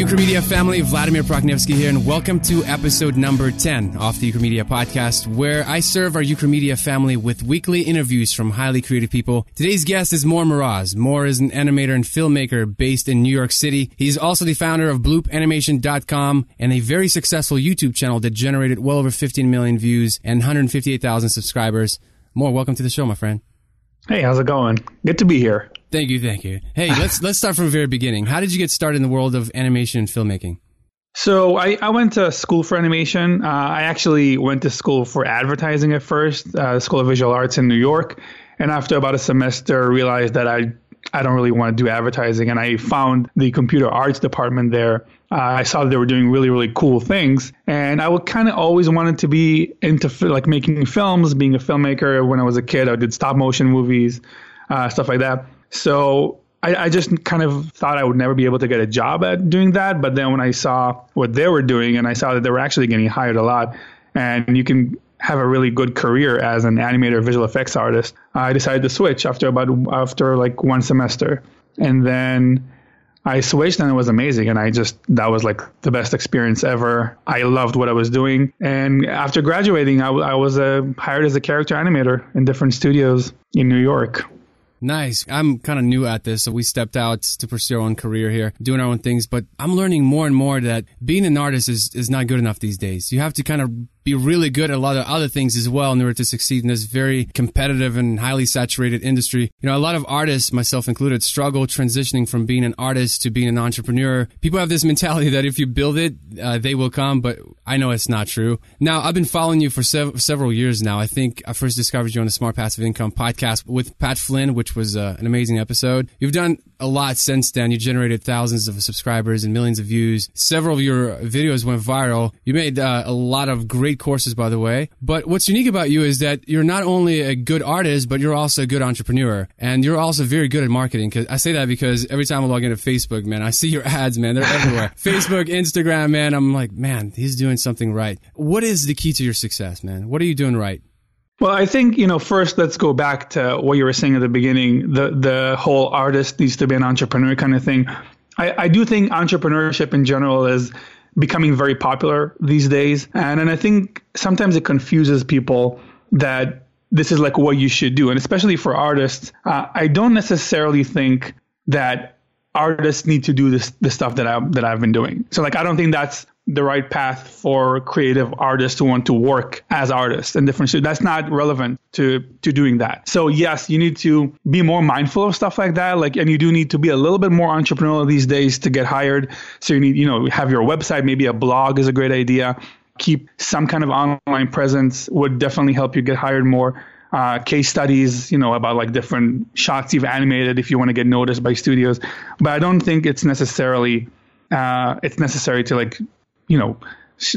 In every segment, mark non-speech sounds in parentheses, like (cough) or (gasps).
Ukramedia family, Vladimir Proknevsky here, and welcome to episode number 10 of the Ukramedia podcast, where I serve our Ukramedia family with weekly interviews from highly creative people. Today's guest is Morr Meroz. Morr is an animator and filmmaker based in New York City. He's also the founder of bloopanimation.com and a very successful YouTube channel that generated well over 15 million views and 158,000 subscribers. Morr, welcome to the show, my friend. Hey, how's it going? Good to be here. Thank you, thank you. Hey, let's let's start from the very beginning. How did you get started in the world of animation and filmmaking? So I, I went to school for animation. Uh, I actually went to school for advertising at first, uh, School of Visual Arts in New York, and after about a semester, realized that I I don't really want to do advertising, and I found the computer arts department there. Uh, I saw that they were doing really really cool things, and I would kind of always wanted to be into like making films, being a filmmaker. When I was a kid, I did stop motion movies, uh, stuff like that. So I, I, just kind of thought I would never be able to get a job at doing that. But then when I saw what they were doing and I saw that they were actually getting hired a lot and you can have a really good career as an animator visual effects artist, I decided to switch after about after like one semester. And then I switched and it was amazing. And I just, that was like the best experience ever. I loved what I was doing. And after graduating, I, I was uh, hired as a character animator in different studios in New York. Nice. I'm kind of new at this, so we stepped out to pursue our own career here, doing our own things. But I'm learning more and more that being an artist is, is not good enough these days. You have to kind of be really good at a lot of other things as well in order to succeed in this very competitive and highly saturated industry. You know, a lot of artists, myself included, struggle transitioning from being an artist to being an entrepreneur. People have this (laughs) mentality that if you build it, uh, they will come, but I know it's not true. Now, I've been following you for sev- several years now. I think I first discovered you on the Smart Passive Income podcast with Pat Flynn, which was uh, an amazing episode. You've done a lot since then. You generated thousands of subscribers and millions of views. Several of your videos went viral. You made uh, a lot of great courses, by the way. But what's unique about you is that you're not only a good artist, but you're also a good entrepreneur. And you're also very good at marketing. Cause I say that because every time I log into Facebook, man, I (laughs) see your ads, man. They're everywhere. (laughs) Facebook, Instagram, man. I'm like, man, he's doing something right. What is the key to your success, man? What are you doing right? Well, I think you know. First, let's go back to what you were saying at the beginning. The the whole artist needs to be an entrepreneur kind of thing. I, I do think entrepreneurship in general is becoming very popular these days. And, and I think sometimes it confuses people that this is like what you should do. And especially for artists, uh, I don't necessarily think that artists need to do this the stuff that I that I've been doing. So like I don't think that's the right path for creative artists who want to work as artists and different studios. That's not relevant to to doing that. So yes, you need to be more mindful of stuff like that. Like, and you do need to be a little bit more entrepreneurial these days to get hired. So you need, you know, have your website. Maybe a blog is a great idea. Keep some kind of online presence would definitely help you get hired more. Uh, case studies, you know, about like different shots you've animated if you want to get noticed by studios. But I don't think it's necessarily uh, it's necessary to like you know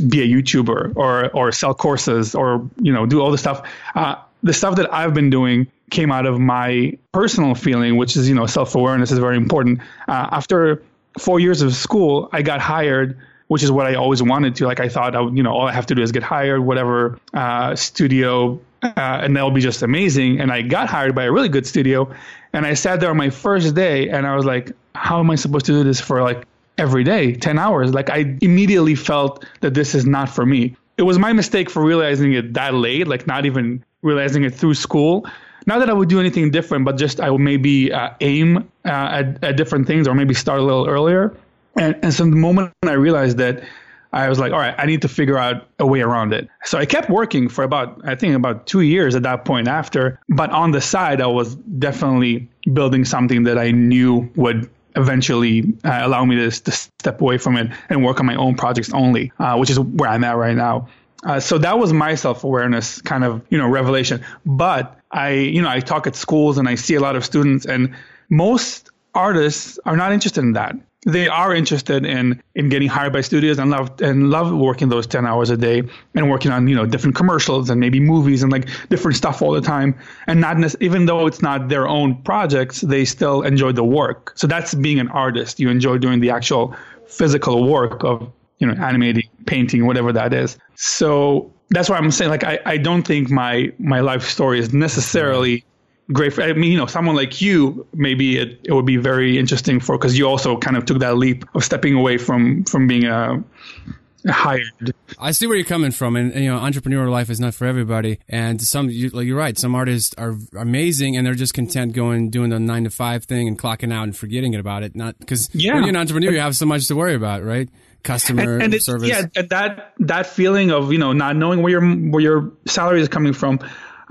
be a YouTuber or or sell courses or you know do all the stuff. Uh, the stuff that I've been doing came out of my personal feeling, which is you know self awareness is very important. Uh, after four years of school, I got hired, which is what I always wanted to. Like I thought, I would, you know, all I have to do is get hired, whatever uh, studio, uh, and that'll be just amazing. And I got hired by a really good studio, and I sat there on my first day, and I was like, how am I supposed to do this for like every day, 10 hours. Like I immediately felt that this is not for me. It was my mistake for realizing it that late, like not even realizing it through school. Not that I would do anything different, but just I would maybe uh, aim uh, at, at different things or maybe start a little earlier. And, and so the moment I realized that, I was like, all right, I need to figure out a way around it. So I kept working for about, I think, about two years at that point after. But on the side, I was definitely building something that I knew would eventually uh, allow me to, to, step away from it and work on my own projects only, uh, which is where I'm at right now. Uh, so that was my self-awareness kind of, you know, revelation. But I, you know, I talk at schools and I see a lot of students and most artists are not interested in that they are interested in in getting hired by studios and love and love working those 10 hours a day and working on you know different commercials and maybe movies and like different stuff all the time. And not even though it's not their own projects they still enjoy the work. So that's being an artist. You enjoy doing the actual physical work of you know animating painting whatever that is. So that's why i'm saying like i, I don't think my my life story is necessarily great. For, I mean, you know, someone like you, maybe it, it would be very interesting for because you also kind of took that leap of stepping away from from being a hired. I see where you're coming from, and, and, you know, entrepreneurial life is not for everybody. And some, you, like you're right, some artists are amazing, and they're just content going doing the nine to five thing and clocking out and forgetting about it. Not because yeah. when you're an entrepreneur, you have so much to worry about, right? Customer and, and service. Yeah, that that feeling of you know not knowing where your where your salary is coming from.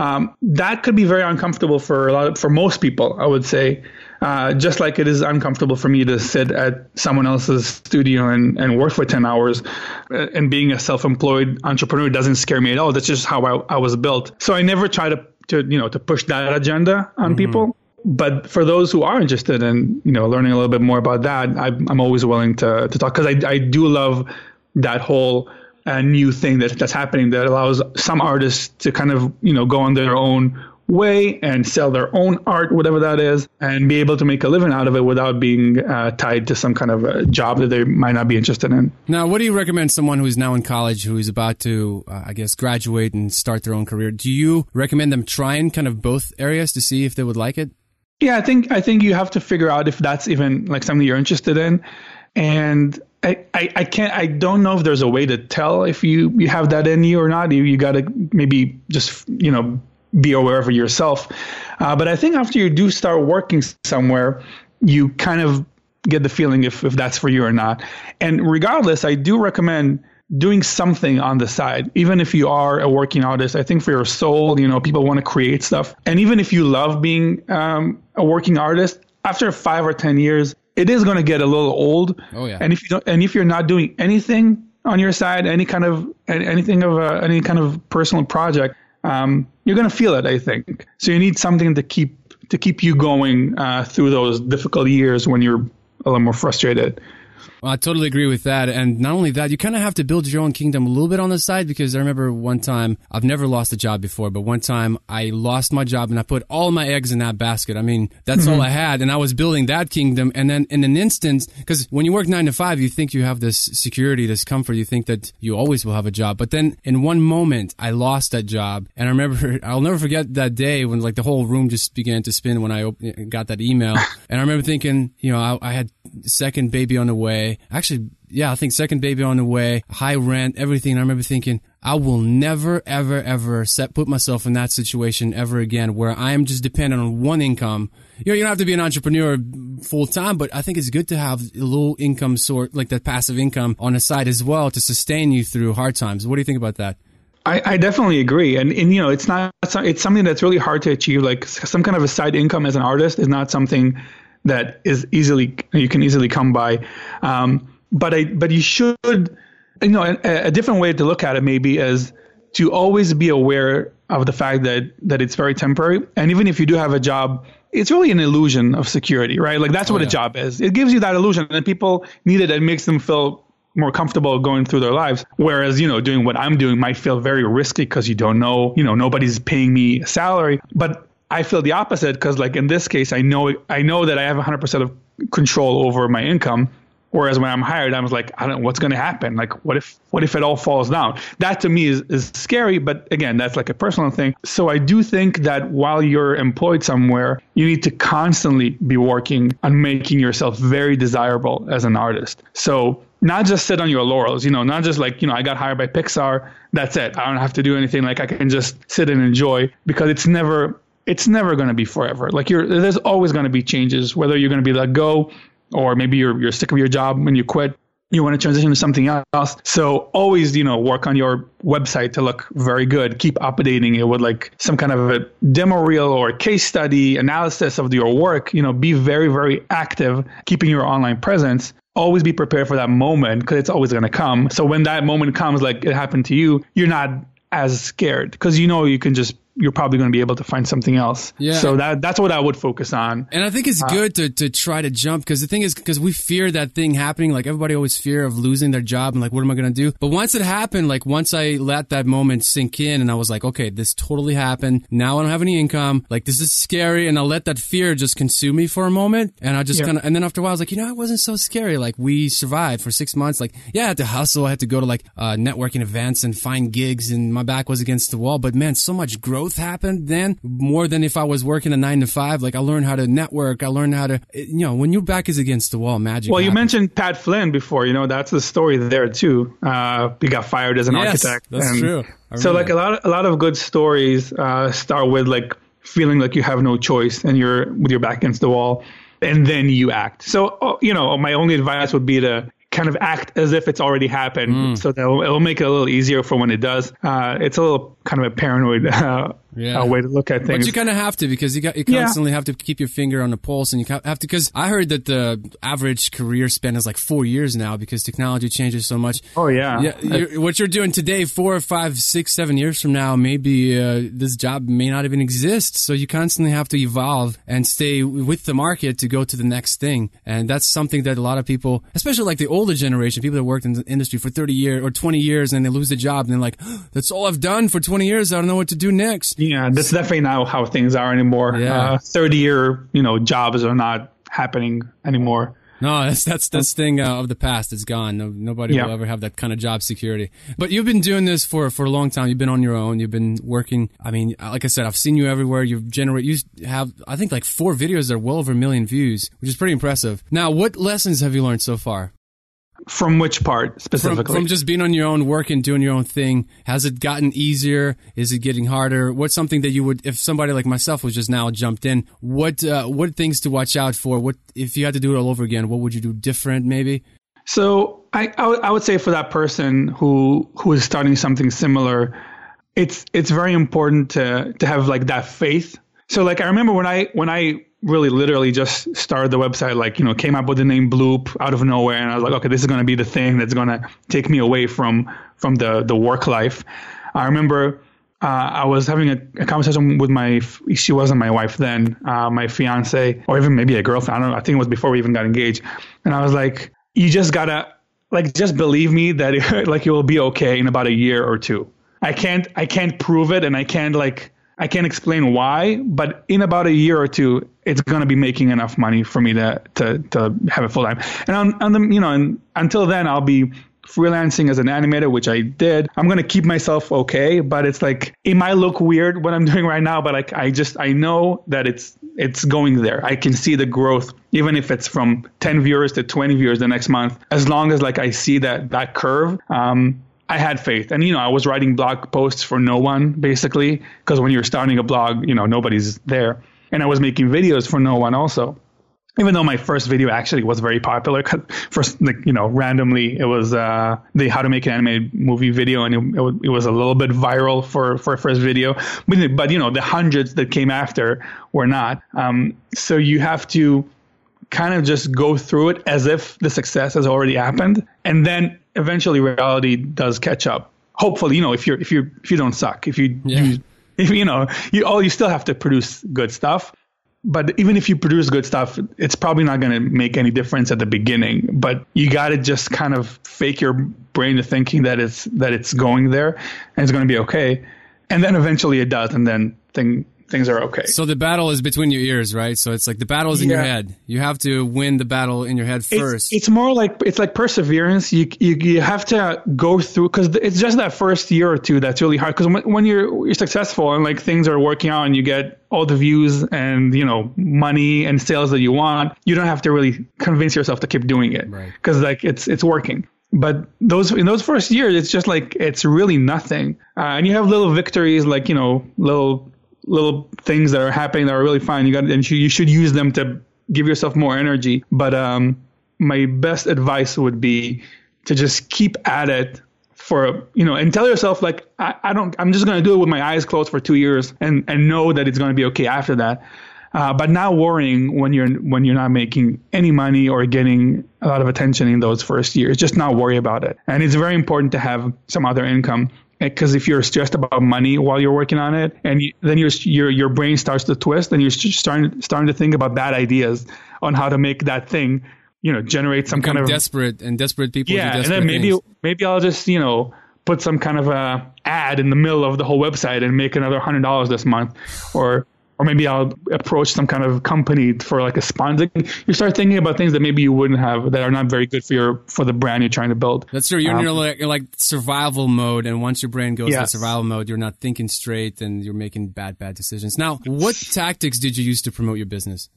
Um, that could be very uncomfortable for a lot of, for most people, I would say. Uh, just like it is uncomfortable for me to sit at someone else's studio and, and work for 10 hours. Uh, and being a self employed entrepreneur doesn't scare me at all. That's just how I, I was built. So I never try to, to, you know, to push that agenda on mm-hmm. people. But for those who are interested in, you know, learning a little bit more about that, I, I'm always willing to, to talk because I, I do love that whole uh, new thing that, that's happening that allows some artists to kind of, you know, go on their own way and sell their own art, whatever that is, and be able to make a living out of it without being uh, tied to some kind of a job that they might not be interested in. Now, what do you recommend someone who's now in college who is about to, uh, I guess, graduate and start their own career? Do you recommend them trying kind of both areas to see if they would like it? Yeah, I think I think you have to figure out if that's even like something you're interested in, and I, I, can't I don't know if there's a way to tell if you, you have that in you or not. You, you got to maybe just you know be aware of it yourself. Uh, but I think after you do start working somewhere, you kind of get the feeling if, if that's for you or not. And regardless, I do recommend doing something on the side, even if you are a working artist. I think for your soul, you know, people want to create stuff. And even if you love being um, a working artist, after five or 10 years, it is going to get a little old. Oh, yeah. And if you don't, and if you're not doing anything on your side, any kind of, anything of a, any kind of personal project, um, you're going to feel it, I think. So you need something to keep to keep you going uh, through those difficult years when you're a little more frustrated. Well, I totally agree with that. And not only that, you kind of have to build your own kingdom a little bit on the side because I remember one time, I've never lost a job before, but one time I lost my job and I put all my eggs in that basket. I mean, that's mm-hmm. all I had. And I was building that kingdom. And then in an instant, because when you work nine to five, you think you have this security, this comfort. You think that you always will have a job. But then in one moment, I lost that job. And I remember, (laughs) I'll never forget that day when like the whole room just began to spin when I got that email. (laughs) And I remember thinking, you know, I, I had second baby on the way. Actually, yeah, I think second baby on the way, high rent, everything. I remember thinking, I will never, ever, ever set, put myself in that situation ever again where I am just dependent on one income. You know, you don't have to be an entrepreneur full time, but I think it's good to have a little income sort, like that passive income on the side as well to sustain you through hard times. What do you think about that? I, I, definitely agree, and, and you know, it's not it's something that's really hard to achieve. Like some kind of a side income as an artist is not something that is easily you can easily come by. Um, but I but you should you know a, a, different way to look at it maybe is to always be aware of the fact that that it's very temporary, and even if you do have a job. It's really an illusion of security, right? Like that's oh, what yeah. a job is. It gives you that illusion, and people need it. It makes them feel more comfortable going through their lives. Whereas, you know, doing what I'm doing might feel very risky because you don't know, you know, nobody's paying me a salary. But I feel the opposite because, like in this case, I know I know that I have 100% of control over my income. Whereas when I'm hired, I was like, I don't know what's going to happen. Like, what if what if it all falls down? That to me is, is scary. But again, that's like a personal thing. So I do think that while you're employed somewhere, you need to constantly be working on making yourself very desirable as an artist. So not just sit on your laurels, you know, not just like, you know, I got hired by Pixar, that's it. I don't have to do anything. Like I can just sit and enjoy because it's never it's never going to be forever. Like you're, there's always going to be changes, whether you're going to be let go or maybe you're, you're sick of your job when you quit. You want to transition to something else. So always, you know, work on your website to look very good. Keep updating it with like some kind of a demo reel or case study analysis of your work. You know, be very, very active, keeping your online presence always be prepared for that moment because it's always going to come. So when that moment comes, like it happened to you, you're not as scared because you know you can just you're probably going to be able to find something else. Yeah. So that that's what I would focus on. And I think it's uh, good to, to try to jump because the thing is because we fear that thing happening. Like everybody always fear of losing their job and like what am I going to do? But once it happened, like once I let that moment sink in and I was like, okay, this totally happened. Now I don't have any income. Like this is scary, and I let that fear just consume me for a moment. And I just yeah. kind of and then after a while I was like, you know, it wasn't so scary. Like we survived for six months. Like yeah, I had to hustle. I had to go to like uh, networking events and find gigs, and my back was against the wall. But man, so much growth growth happened then more than if I was working a nine to five. Like I learned how to network. I learned how to, you know, when your back is against the wall, magic. Well, you mentioned Pat Flynn before. You know, that's the story there too. Uh, he got fired as an Yes, architect. that's And true. So like a lot, of, a lot of good stories uh, start with like feeling like you have no choice and you're with your back against the wall, and then you act. So uh, you know, my only advice would be to kind of act as if it's already happened, Mm. so that it'll, it'll make it a little easier for when it does. Uh, it's a little kind of a paranoid (laughs) uh, Yeah. uh, way to look at things. But you kind of have to because you got you Yeah. constantly have to keep your finger on the pulse, and you have to. Because I heard that the average career span is like four years now because technology changes so much. oh yeah, Yeah, you're, what you're doing today, four, five, six, seven years from now, maybe uh, this job may not even exist. So you constantly have to evolve and stay with the market to go to the next thing. And that's something that a lot of people, especially like the older generation, people that worked in the industry for 30 years or 20 years, and they lose the job, and they're like, (gasps) "That's all I've done for 20 years. I don't know what to do next." Yeah, that's definitely not how things are anymore. Yeah. Uh, 30 year, you know, jobs are not happening anymore. No, that's that's that's thing uh, of the past. It's gone. No, nobody Yeah. will ever have that kind of job security. But you've been doing this for for a long time. You've been on your own. You've been working. I mean, like I said, I've seen you everywhere. You've generate. You have I think like four videos that are well over a million views, which is pretty impressive. Now, what lessons have you learned so far? From which part specifically? from just being on your own, working, doing your own thing, has it gotten easier? Is it getting harder? What's something that you would, if somebody like myself was just now jumped in, what uh, what things to watch out for? What if you had to do it all over again? What would you do different? Maybe. So I, I, I would say for that person who who is starting something similar, it's it's very important to to have like that faith. So like I remember when I when I really literally just started the website, like you know came up with the name Bloop out of nowhere, and I was like, okay, this is going to be the thing that's going to take me away from from the the work life. I remember. Uh, I was having a, a conversation with my, she wasn't my wife then, uh, my fiance, or even maybe a girlfriend. I don't know. I think it was before we even got engaged. And I was like, you just gotta like just believe me that it, (laughs) like it will be okay in about a year or two. I can't I can't prove it and I can't like I can't explain why, but in about a year or two, it's gonna be making enough money for me to to to have it full time. And on, on the you know, and until then, I'll be freelancing as an animator, which I did. I'm gonna keep myself okay, but it's like it might look weird what I'm (laughs) doing right now, but like I just I know that it's it's going there. I can see the growth, even if it's from 10 viewers to 20 viewers the next month. As long as like I see that that curve, um, I had faith. And you know, I was writing blog posts for no one basically, because when you're starting a blog, you know, nobody's there. And I was making videos for no one also even though my first video actually was very popular first like you know randomly it was uh the how to make an animated movie video and it, it, was a little bit viral for for first video but, but you know the hundreds that came after were not um so you have to kind of just go through it as if the success has already happened and then eventually reality does catch up hopefully you know if you're if you if you don't suck if you, Yeah. you if you know you all you still have to produce good stuff but even if you produce good stuff, it's probably not going to make any difference at the beginning. But you got to just kind of fake your brain to thinking that it's that it's going there and it's going to be okay, and then eventually it does, and then thing things are okay. So the battle is between your ears, right? So it's like the battle is in your head. You have to win the battle in your head first. It's, it's more like it's like perseverance. You you, you have to go through because it's just that first year or two that's really hard. Because when, when you're you're successful and like things are working out and you get all the views and you know money and sales that you want, you don't have to really convince yourself to keep doing it Right. because like it's it's working. But those in those first years, it's just like it's really nothing, uh, and you have little victories like you know little little things that are happening that are really fun. You got and you, you should use them to give yourself more energy. But um, my best advice would be to just keep at it for you know and tell yourself like I, I don't I'm just gonna do it with my eyes closed for two years and and know that it's gonna be okay after that. Uh, but not worrying when you're when you're not making any money or getting a lot of attention in those first years. Just not worry about it. And it's very important to have some other income because if you're stressed about money while you're working on it, and you, then your your your brain starts to twist, and you're starting starting to think about bad ideas on how to make that thing, you know, generate some kind of desperate, and desperate people. yeah, do and then maybe things. maybe I'll just you know put some kind of a ad in the middle of the whole website and make another hundred dollars this month, or or maybe I'll approach some kind of company for like a sponsor. You start thinking about things that maybe you wouldn't have that are not very good for your for the brand you're trying to build. That's true. You're, um, in like, like survival mode, and once your brain goes yes. to survival mode, you're not thinking straight, and you're making bad bad decisions. Now, what tactics did you use to promote your business?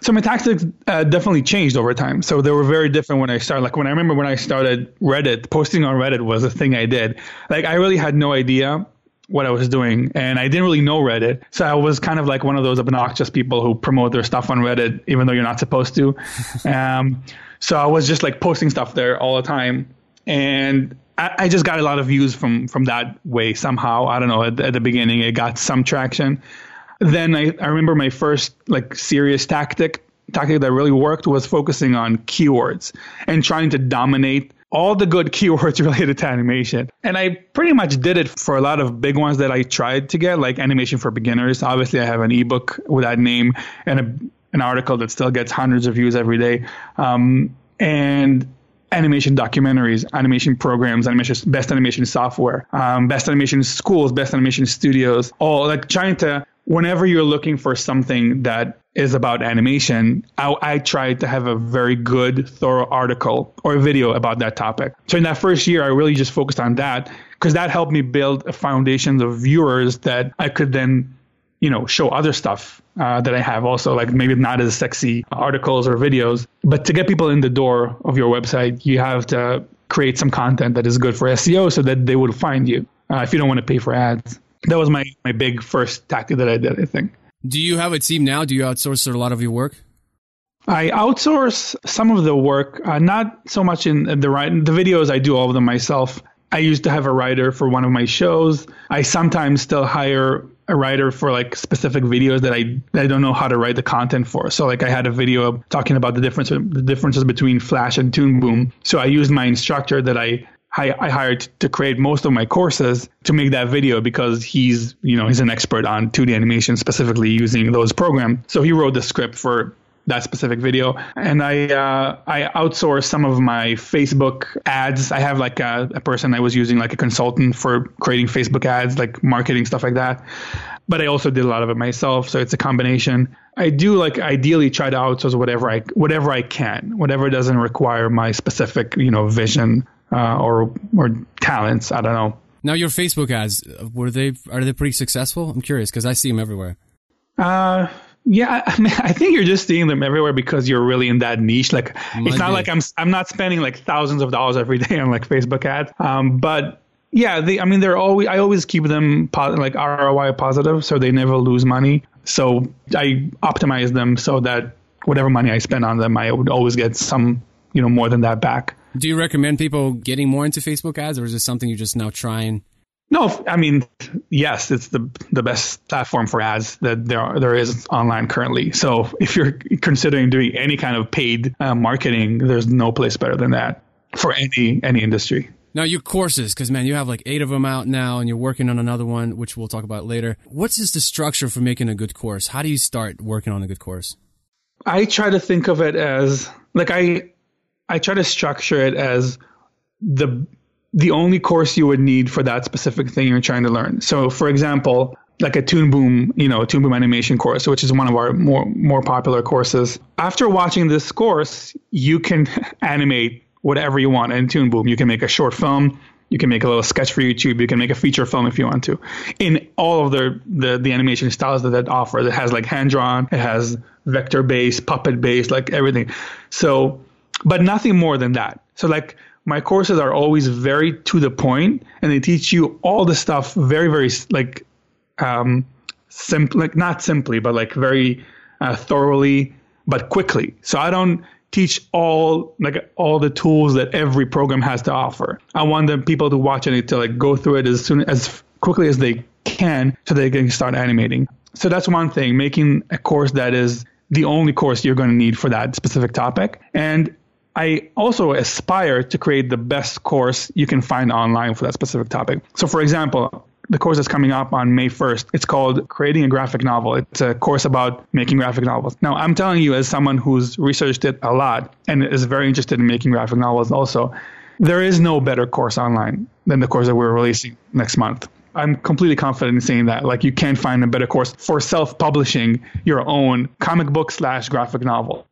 So my tactics uh, definitely changed over time. So they were very different when I started. Like when I remember when I started Reddit, posting on Reddit was a thing I did. Like I really had no idea what I was doing, and I didn't really know Reddit. So I was kind of like one of those obnoxious people who promote their stuff on Reddit, even though you're not supposed to. (laughs) um, so I was just like posting stuff there all the time, and I, I, just got a lot of views from from that way somehow. I don't know. At, at the beginning, it got some traction. Then I, I remember my first like serious tactic tactic that really worked was focusing on keywords and trying to dominate all the good (laughs) keywords related to animation. And I pretty much did it for a lot of big ones that I tried to get, like animation for beginners. Obviously, I have an ebook with that name and a, an article that still gets hundreds of views every day. Um, and animation documentaries, animation programs, animation best animation software, um, best animation schools, best animation studios, all like trying to whenever you're looking for something that is about animation, I, I tried to have a very good, thorough article or video about that topic. So in that first year, I really just focused on that because that helped me build a foundation of viewers that I could then, you know, show other stuff uh, that I have also, like maybe not as sexy articles or videos. But to get people in the door of your website, you have to create some content that is good for SEO so that they would find you uh, if you don't want to pay for ads that was my my big first tactic that I did. I think. Do you have a team now? Do you outsource a lot of your work? I outsource some of the work, uh, not so much in the right the videos. I do all of them myself. I used to have a writer for one of my shows. I sometimes still hire a writer for like specific videos that I I don't know how to write the content for. So like I had a video talking about the difference the differences between Flash and Toon Boom. So I used my instructor that I I, I hired to create most of my courses to make that video because he's, you know, he's an expert on 2D animation, specifically using those programs. So he wrote the script for that specific video. And I uh, I outsourced some of my Facebook ads. I have like a, a, person I was using like a consultant for creating Facebook ads, like marketing stuff like that. But I also did a lot of it myself, so it's a combination. I do like ideally try to outsource whatever I whatever I can, whatever doesn't require my specific you know vision uh, or or talents. I don't know. Now your Facebook ads were they are they pretty successful? I'm curious because I see them everywhere. Uh, yeah, (laughs) I, mean, I think you're just seeing them everywhere because you're really in that niche. Like, it's not like I'm I'm not spending like thousands of dollars every day on like Facebook ads. Um, but yeah, they, I mean, they're always I always keep them po- like ROI positive, so they never lose money. So I optimize them so that whatever money I spend on them, I would always get some, you know, more than that back. Do you recommend people getting more into Facebook ads, or is this something you're just now trying? No, I mean, yes, it's the the best platform for ads that there are, there is online currently. So if you're considering doing any kind of paid uh, marketing, there's no place better than that for any any industry. Now your courses, because man, you have like eight of them out now, and you're working on another one, which we'll talk about later. What's just the structure for making a good course? How do you start working on a good course? I try to think of it as like I I try to structure it as the the only course you would need for that specific thing you're trying to learn. So, for example, like a Toon Boom, you know, Toon Boom animation course, which is one of our more more popular courses. After watching this course, you can (laughs) animate whatever you want in Toon Boom. You can make a short film, you can make a little sketch for YouTube, you can make a feature film if you want to. In all of the the, the animation styles that it offers, it has like hand drawn, it has vector based, puppet based, like everything. So but nothing more than that. So like my courses are always very to the point and they teach you all the stuff very very like um simple like not simply but like very uh, thoroughly but quickly. So I don't teach all like all the tools that every program has to offer. I want the people to watch it to like go through it as soon as quickly as they can so they can start animating. So that's one thing, making a course that is the only course you're going to need for that specific topic. And I also aspire to create the best course you can find online for that specific topic. So, for example, the course that's coming up on May 1st. It's called Creating a Graphic Novel. It's a course about making graphic novels. Now, I'm telling you, as someone who's researched it a lot and is very interested in making graphic novels also, there is no better course online than the course that we're releasing next month. I'm completely confident in saying that. Like you can't find a better course for self-publishing your own comic book slash graphic novel.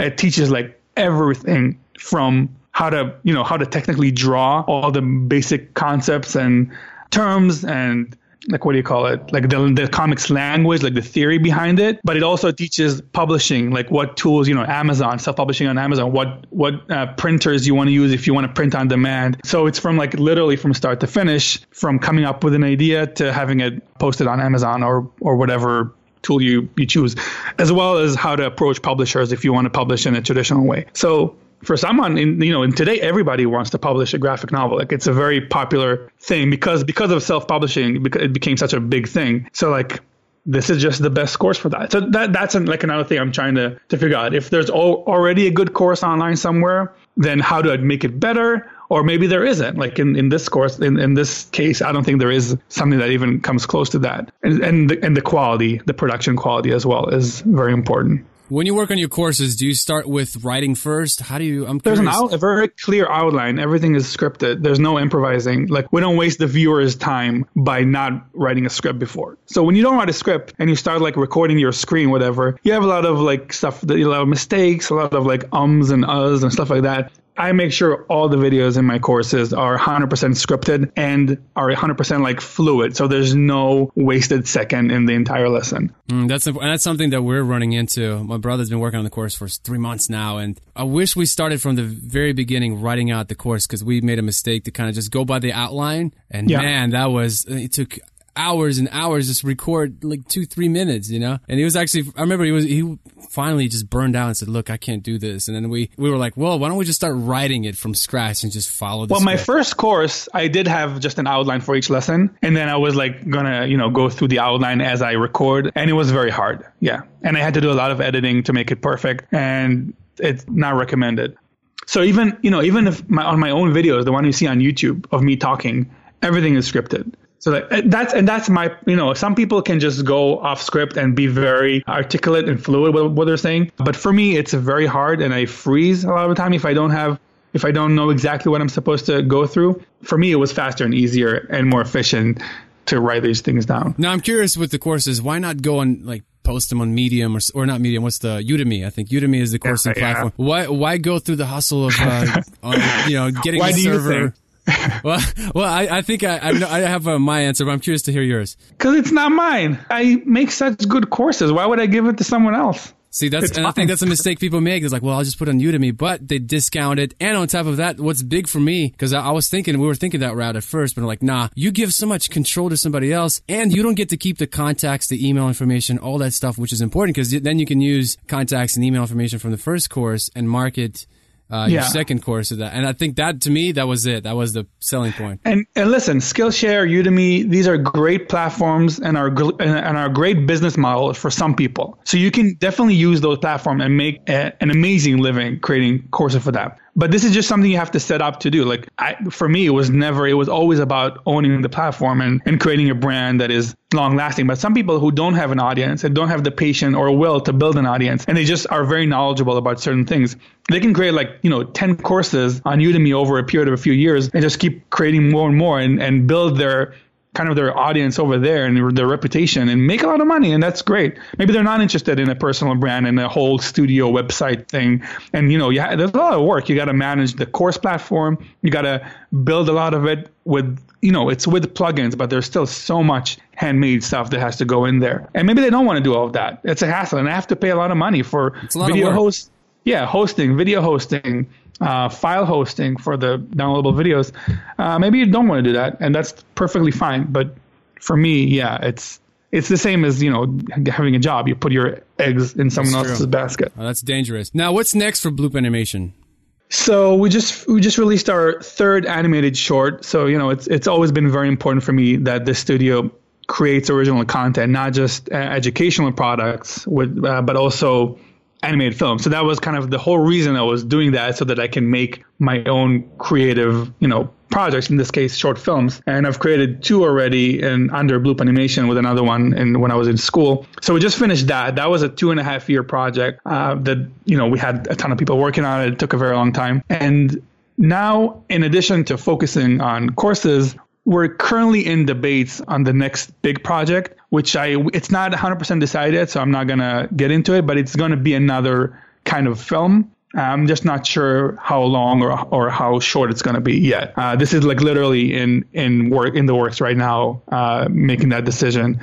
It teaches like everything from how to you know how to technically draw all the basic concepts and terms and like what do you call it? Like the, the comics language like the theory behind it. But it also teaches publishing like what tools you know amazon self-publishing on amazon what what uh, printers you want to use if you want to print on demand. So it's from like literally from start to finish from coming up with an idea to having it posted on amazon or or whatever tool you, you choose as well as how to approach publishers if you want to publish in a traditional way. So for someone in you know in today everybody wants to publish a graphic novel. Like it's a very popular thing because because of self-publishing it became such a big thing. So like this is just the best course for that. So that that's an, like another thing i'm trying to to figure out. If there's al- already a good course online somewhere then how do i make it better or maybe there isn't like in, in this course in, in this case i don't think there is something that even comes close to that and and the, and the quality the production quality as well is very important when you work on your courses, do you start with writing first? How do you? I'm There's curious. an out, a very clear outline. Everything is scripted. There's no improvising. Like we don't waste the viewer's time by not writing a script before. So when you don't write a script and you start like recording your screen, whatever, you have a lot of like stuff, that, a lot of mistakes, a lot of like ums and uhs and stuff like that. I make sure all the videos in my courses are 100% scripted and are 100% like fluid. So there's no wasted second in the entire lesson. Mm, that's and that's something that we're running into. My brother's been working on the course for three months now, and I wish we started from the very beginning writing out the course because we made a mistake to kind of just go by the outline. And Yeah. man, that was it took hours and hours just record like two three minutes you know and he was actually i remember he was he finally just burned out and said look i can't do this and then we we were like well why don't we just start writing it from scratch and just follow the Well, my first course, I did have just an outline for each lesson, and then I was like gonna, you know, go through the outline as I record, and it was very hard. Yeah, and I had to do a lot of editing to make it perfect, and it's not recommended. So even, you know, even if my, on my own videos, the one you see on YouTube of me talking, everything is scripted. So and that's and that's my you know some people can just go off script and be very articulate and fluid with what they're saying, but for me it's very hard and I freeze a lot of the time if I don't have if I don't know exactly what I'm supposed to go through. For me, it was faster and easier and more efficient to write these things down. Now I'm curious with the courses. Why not go and like post them on Medium or or not Medium? What's the Udemy? I think Udemy is the coursing Yeah, yeah. platform. Why why go through the hustle of uh, (laughs) on, you know getting Why you server? (laughs) well, well, I, I think I I, know, I have uh, my answer, but I'm curious to hear yours. Because it's not mine. I make such good courses. Why would I give it to someone else? See, that's It's and I think that's a mistake people make. It's like, well, I'll just put on Udemy, but they discount it. And on top of that, what's big for me because I, I was thinking we were thinking that route at first, but I'm like, nah, you give so much control to somebody else, and you don't get to keep the contacts, the email information, all that stuff, which is important because then you can use contacts and email information from the first course and market uh, your second course of that. And I think that to me, that was it. That was the selling point. And and listen, Skillshare, Udemy, these are great platforms and are gl- and are great business models for some people. So you can definitely use those platforms and make a, an amazing living creating courses for them. But this is just something you have to set up to do. Like I, for me, it was never. It was always about owning the platform and, and creating a brand that is long lasting. But some people who don't have an audience and don't have the patience or will to build an audience, and they just are very knowledgeable about certain things, they can create like you know ten courses on Udemy over a period of a few years and just keep creating more and more and, and build their kind of their audience over there and their, reputation and make a lot of money and that's great. Maybe they're not interested in a personal brand and a whole studio website thing. And you know yeah there's a lot of work. You got to manage the course platform. You got to build a lot of it with you know it's with plugins but there's still so much handmade stuff that has to go in there. And maybe they don't want to do all of that. It's a hassle and i have to pay a lot of money for a lot of video hosts yeah hosting video hosting uh, file hosting for the downloadable videos uh, maybe you don't want to do that and that's perfectly fine but for me yeah it's it's the same as you know having a job you put your eggs in someone That's else's true. basket Oh, that's dangerous. Now, what's next for Bloop Animation? so we just we just released our third animated short. So you know it's it's always been very important for me that this studio creates original content, not just uh, educational products, with uh, but also animated film. So that was kind of the whole reason I was doing that, so that I can make my own creative you know projects. In this case, short films, and I've created two already and under Bloop Animation with another one. And when I was in school, so we just finished that. That was a two and a half year project uh, that you know we had a ton of people working on it. It took a very long time, and now in addition to focusing on courses we're currently in debates on the next big project, which I it's not 100% decided so I'm not gonna get into it. But it's gonna be another kind of film. I'm just not sure how long or, or how short it's to be yet. Uh, this is like literally in in work in the works right now, uh, making that decision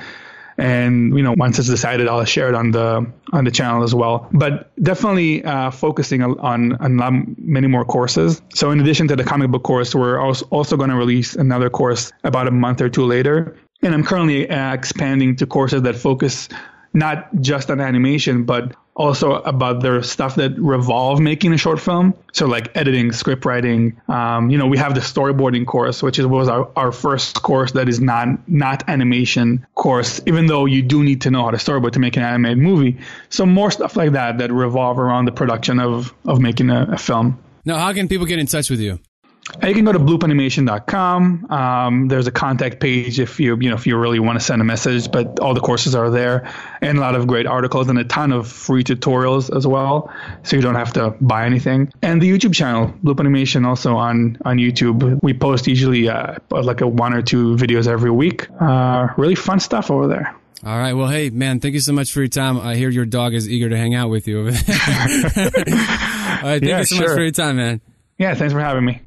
and you know once it's decided i'll share it on the on the channel as well. But definitely uh, focusing on on many more courses. So in addition to the comic book course we're also going to release another course about a month or two later. And i'm currently uh, expanding to courses that focus not just on animation, but also about the stuff that revolve making a short film. So like editing, script writing. Um, you know, we have the storyboarding course, which is, was our, our first course that is not not animation course, even though you do need to know how to storyboard to make an animated movie. So more stuff like that that revolve around the production of of making a, a film. Now, how can people get in touch with you? You can go to bloopanimation.com. Um, there's a contact page if you you know if you really want to send a message, but all the courses are there and a lot of great articles and a ton of free tutorials as well, so you don't have to buy anything. And the YouTube channel, Bloop Animation, also on on YouTube. We post usually uh, like a one or two videos every week. Uh, really fun stuff over there. All right. Well, hey, man, thank you so much for your time. I hear your dog is eager to hang out with you over there. (laughs) All right. Thank yeah, you so sure. much for your time, man. Yeah. Thanks for having me.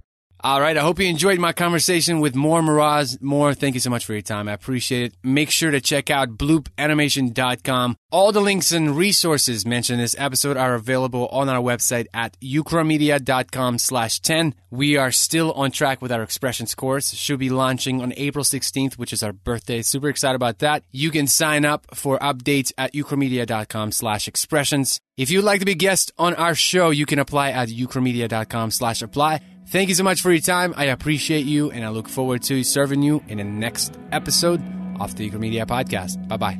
All right. I hope you enjoyed my conversation with Morr Meroz. Morr, thank you so much for your time. I appreciate it. Make sure to check out bloopanimation.com. All the links and resources mentioned in this episode are available on our website at ukramedia.com slash 10. We are still on track with our expressions course. Should be launching on April 16th, which is our birthday. Super excited about that. You can sign up for updates at ukramedia.com slash expressions. If you'd like to be guest on our show, you can apply at ukramedia.com slash apply. Thank you so much for your time. I appreciate you, and I look forward to serving you in the next episode of the Ukramedia Podcast. Bye bye.